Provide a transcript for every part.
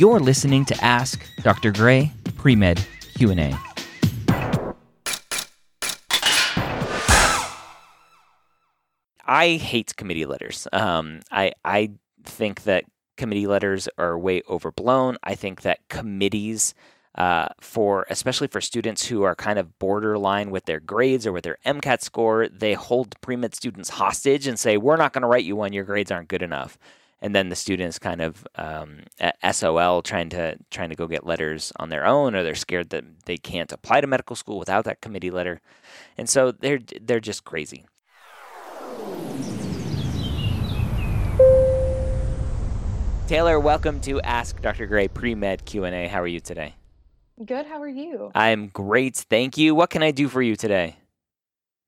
You're listening to Ask Dr. Gray Pre-Med Q&A. I hate committee letters. Um, I I think that committee letters are way overblown. I think that committees uh, for especially for students who are kind of borderline with their grades or with their MCAT score, they hold pre-med students hostage and say, "We're not going to write you one. Your grades aren't good enough." And then the students kind of um, SOL trying to trying to go get letters on their own, or they're scared that they can't apply to medical school without that committee letter, and so they're they're just crazy. Taylor, welcome to Ask Dr. Gray Pre-Med Q&A. How are you today? Good. How are you? I'm great. Thank you. What can I do for you today?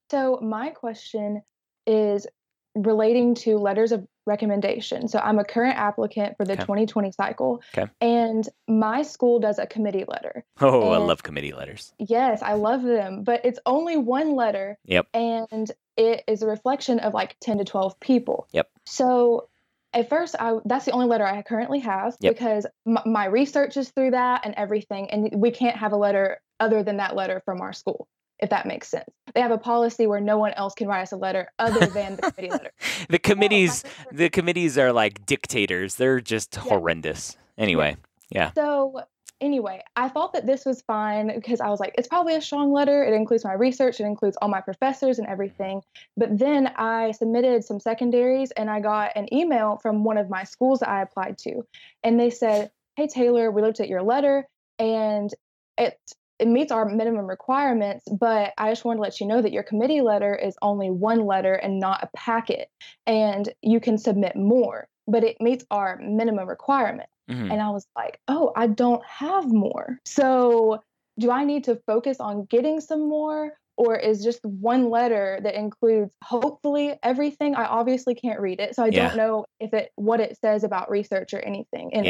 So, my question is relating to letters of recommendation. So, I'm a current applicant for the Okay. 2020 cycle, Okay. and my school does a committee letter. Oh, I love committee letters. Yes, I love them, but it's only one letter. Yep. And it is a reflection of like 10 to 12 people. Yep. So at first, I that's the only letter I currently have Yep. because my research is through that and everything. And we can't have a letter other than that letter from our school, if that makes sense. They have a policy where no one else can write us a letter other than the committee letter. The committees, sister- the committees are like dictators. They're just horrendous. Anyway, yeah. So anyway, I thought that this was fine because I was like, it's probably a strong letter. It includes my research, it includes all my professors and everything. But then I submitted some secondaries and I got an email from one of my schools that I applied to. And they said, Hey Taylor, we looked at your letter and it it meets our minimum requirements, but I just wanted to let you know that your committee letter is only one letter and not a packet. And you can submit more, but it meets our minimum requirement. Mhm. And I was like, oh, I don't have more. So do I need to focus on getting some more? Or is just one letter that includes hopefully everything? I obviously can't read it. So I Yeah. don't know if it what it says about research or anything. in it.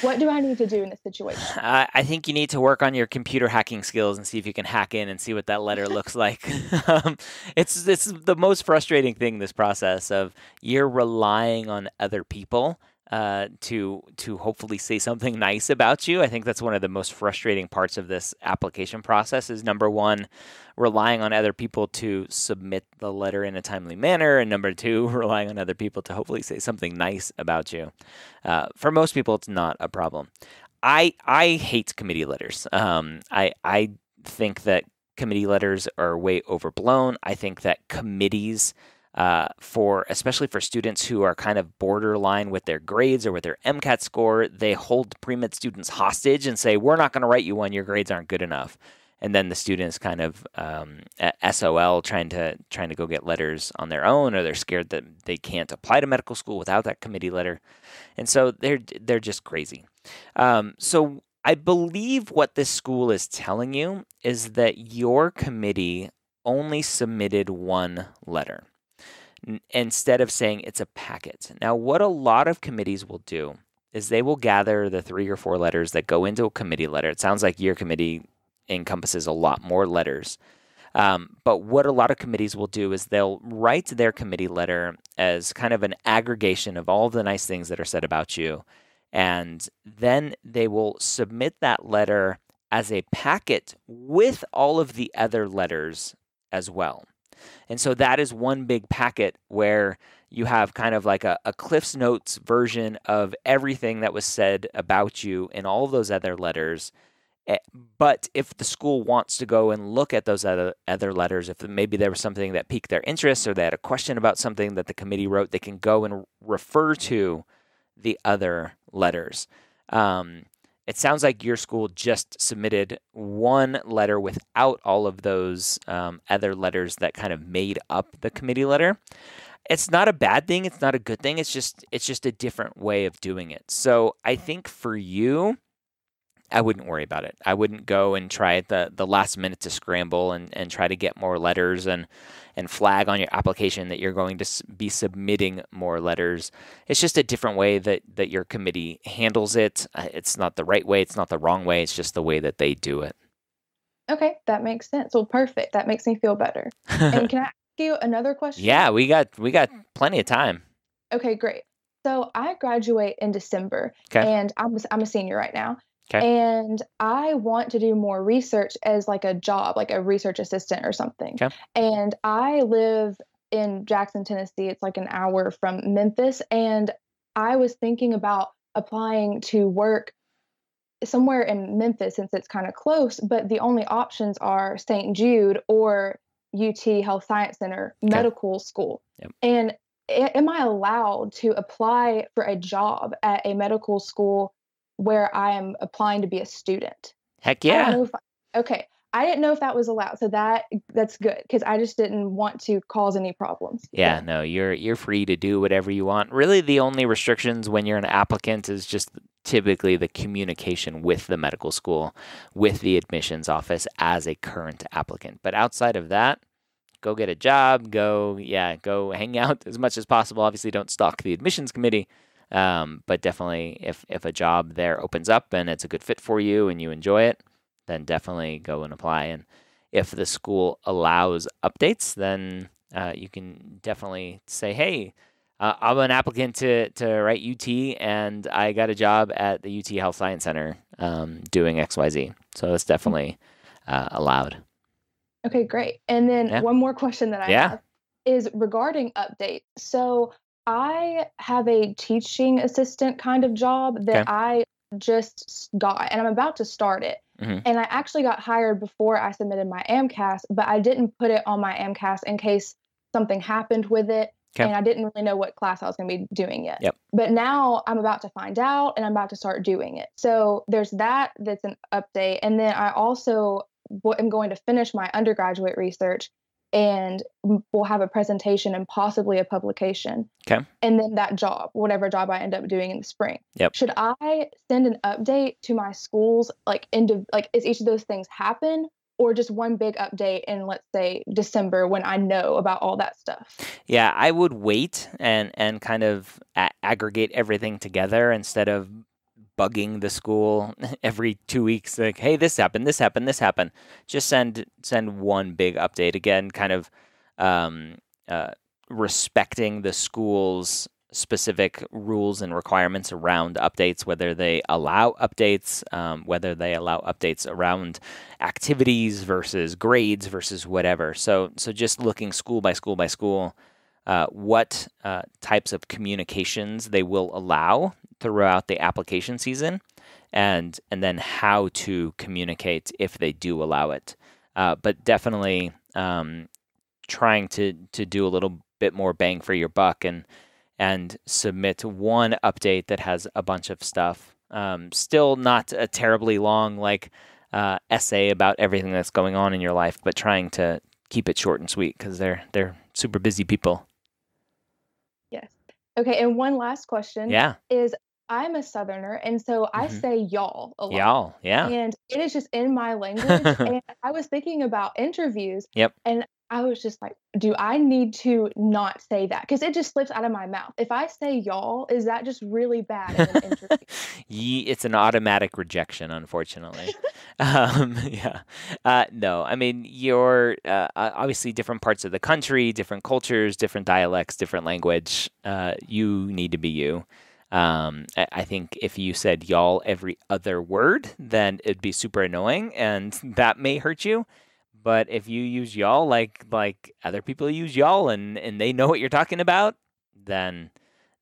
What do I need to do in this situation? I, I think you need to work on your computer hacking skills and see if you can hack in and see what that letter looks like. um, it's it's the most frustrating thing this process of you're relying on other people uh, to to hopefully say something nice about you. I think that's one of the most frustrating parts of this application process. Is number one, relying on other people to submit the letter in a timely manner, and number two, relying on other people to hopefully say something nice about you. Uh, for most people, it's not a problem. I I hate committee letters. Um, I I think that committee letters are way overblown. I think that committees uh, for especially for students who are kind of borderline with their grades or with their MCAT score, they hold pre-med students hostage and say, "We're not going to write you one. Your grades aren't good enough." And then the students kind of um, SOL trying to trying to go get letters on their own, or they're scared that they can't apply to medical school without that committee letter, and so they're they're just crazy. Um, so I believe what this school is telling you is that your committee only submitted one letter instead of saying it's a packet. Now, what a lot of committees will do is they will gather the three or four letters that go into a committee letter. It sounds like your committee encompasses a lot more letters. Um, but what a lot of committees will do is they'll write their committee letter as kind of an aggregation of all the nice things that are said about you. And then they will submit that letter as a packet with all of the other letters as well. And so that is one big packet where you have kind of like a, a Cliff's Notes version of everything that was said about you in all of those other letters. Eh, But if the school wants to go and look at those other, other letters, if maybe there was something that piqued their interest or they had a question about something that the committee wrote, they can go and refer to the other letters. Um, it sounds like your school just submitted one letter without all of those um, other letters that kind of made up the committee letter. It's not a bad thing. It's not a good thing. It's just it's just a different way of doing it. So I think for you, I wouldn't worry about it. I wouldn't go and try at the the last minute to scramble and, and try to get more letters and and flag on your application that you're going to be submitting more letters. It's just a different way that that your committee handles it. Uh, It's not the right way. It's not the wrong way. It's just the way that they do it. Okay, that makes sense. Well, perfect. That makes me feel better. And can I ask you another question? yeah, we got we got plenty of time. Okay, great. So I graduate in December, Okay. and I'm a, I'm a senior right now. 'Kay. And I want to do more research as like a job, like a research assistant or something. 'Kay. And I live in Jackson, Tennessee. It's like an hour from Memphis, and I was thinking about applying to work somewhere in Memphis since it's kind of close, but the only options are St. Jude or UT Health Science Center Medical School. Yep. And am I allowed to apply for a job at a medical school where I am applying to be a student? Heck yeah. I- okay. I didn't know if that was allowed. So that that's good because I just didn't want to cause any problems. Yeah, So, no, you're you're free to do whatever you want. Really, the only restrictions when you're an applicant is just typically the communication with the medical school, with the admissions office as a current applicant. But outside of that, go get a job. Go, yeah, go hang out as much as possible. Obviously, don't stalk the admissions committee. Um, but definitely, if if a job there opens up and it's a good fit for you and you enjoy it, then definitely go and apply. And if the school allows updates, then uh, you can definitely say, "Hey, uh, I'm an applicant to to write UT, and I got a job at the UT Health Science Center um, doing XYZ. So that's definitely uh, allowed. Okay, great. And then Yeah. one more question that I Yeah. have is regarding updates. So I have a teaching assistant kind of job that Okay. I just got, and I'm about to start it. Mhm. And I actually got hired before I submitted my AMCAS, but I didn't put it on my AMCAS in case something happened with it. 'Kay. And I didn't really know what class I was going to be doing yet. Yep. But now I'm about to find out and I'm about to start doing it. So there's that that's an update. And then I also am going to finish my undergraduate research and we'll have a presentation and possibly a publication. 'Kay. And then that job, whatever job I end up doing in the spring. Yep. Should I send an update to my schools like into like is each of those things happen or just one big update in let's say December when I know about all that stuff? Yeah, I would wait and and kind of a- aggregate everything together instead of bugging the school every two weeks. Like, hey, this happened, this happened, this happened. Just send send one big update again, kind of um, uh, respecting the school's specific rules and requirements around updates, whether they allow updates, um, whether they allow updates around activities versus grades versus whatever. So so just looking school by school by school, uh, what uh, types of communications they will allow throughout the application season, and and then how to communicate if they do allow it. Uh, but definitely um, trying to to do a little bit more bang for your buck and and submit one update that has a bunch of stuff. Um, still not a terribly long like uh, essay about everything that's going on in your life, but trying to keep it short and sweet because they're they're super busy people. Okay, and one last question Yeah, is I'm a southerner and so I Mhm. say y'all a lot. y'all. Yeah, And it is just in my language. and I was thinking about interviews. Yep. And I was just like, do I need to not say that? Because it just slips out of my mouth. If I say y'all, is that just really bad an? Ye, it's an automatic rejection, unfortunately. um, yeah. Uh, no, I mean, you're uh, obviously different parts of the country, different cultures, different dialects, different language. Uh, you need to be you. Um, I think if you said y'all every other word, then it'd be super annoying and that may hurt you. But if you use y'all like like other people use y'all and, and they know what you're talking about, then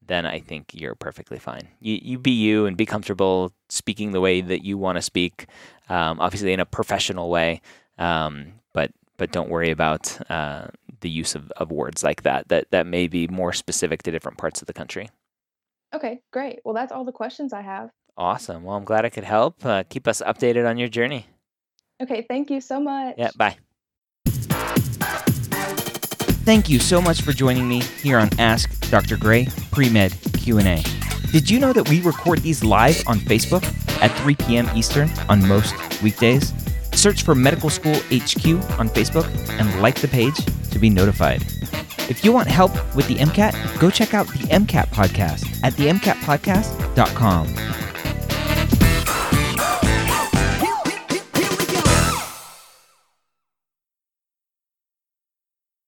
then I think you're perfectly fine. You you be you and be comfortable speaking the way that you want to speak, um, obviously in a professional way. Um, but but don't worry about uh, the use of, of words like that. That that may be more specific to different parts of the country. okay, great. Well, that's all the questions I have. Awesome. Well, I'm glad I could help. Uh, keep us updated on your journey. Okay, thank you so much. Yeah. Bye. Thank you so much for joining me here on Ask Dr. Gray Pre-Med Q&A. Did you know that we record these live on Facebook at 3 p.m. Eastern on most weekdays? Search for Medical School HQ on Facebook and like the page to be notified. If you want help with the MCAT, go check out the MCAT podcast at themcatpodcast.com.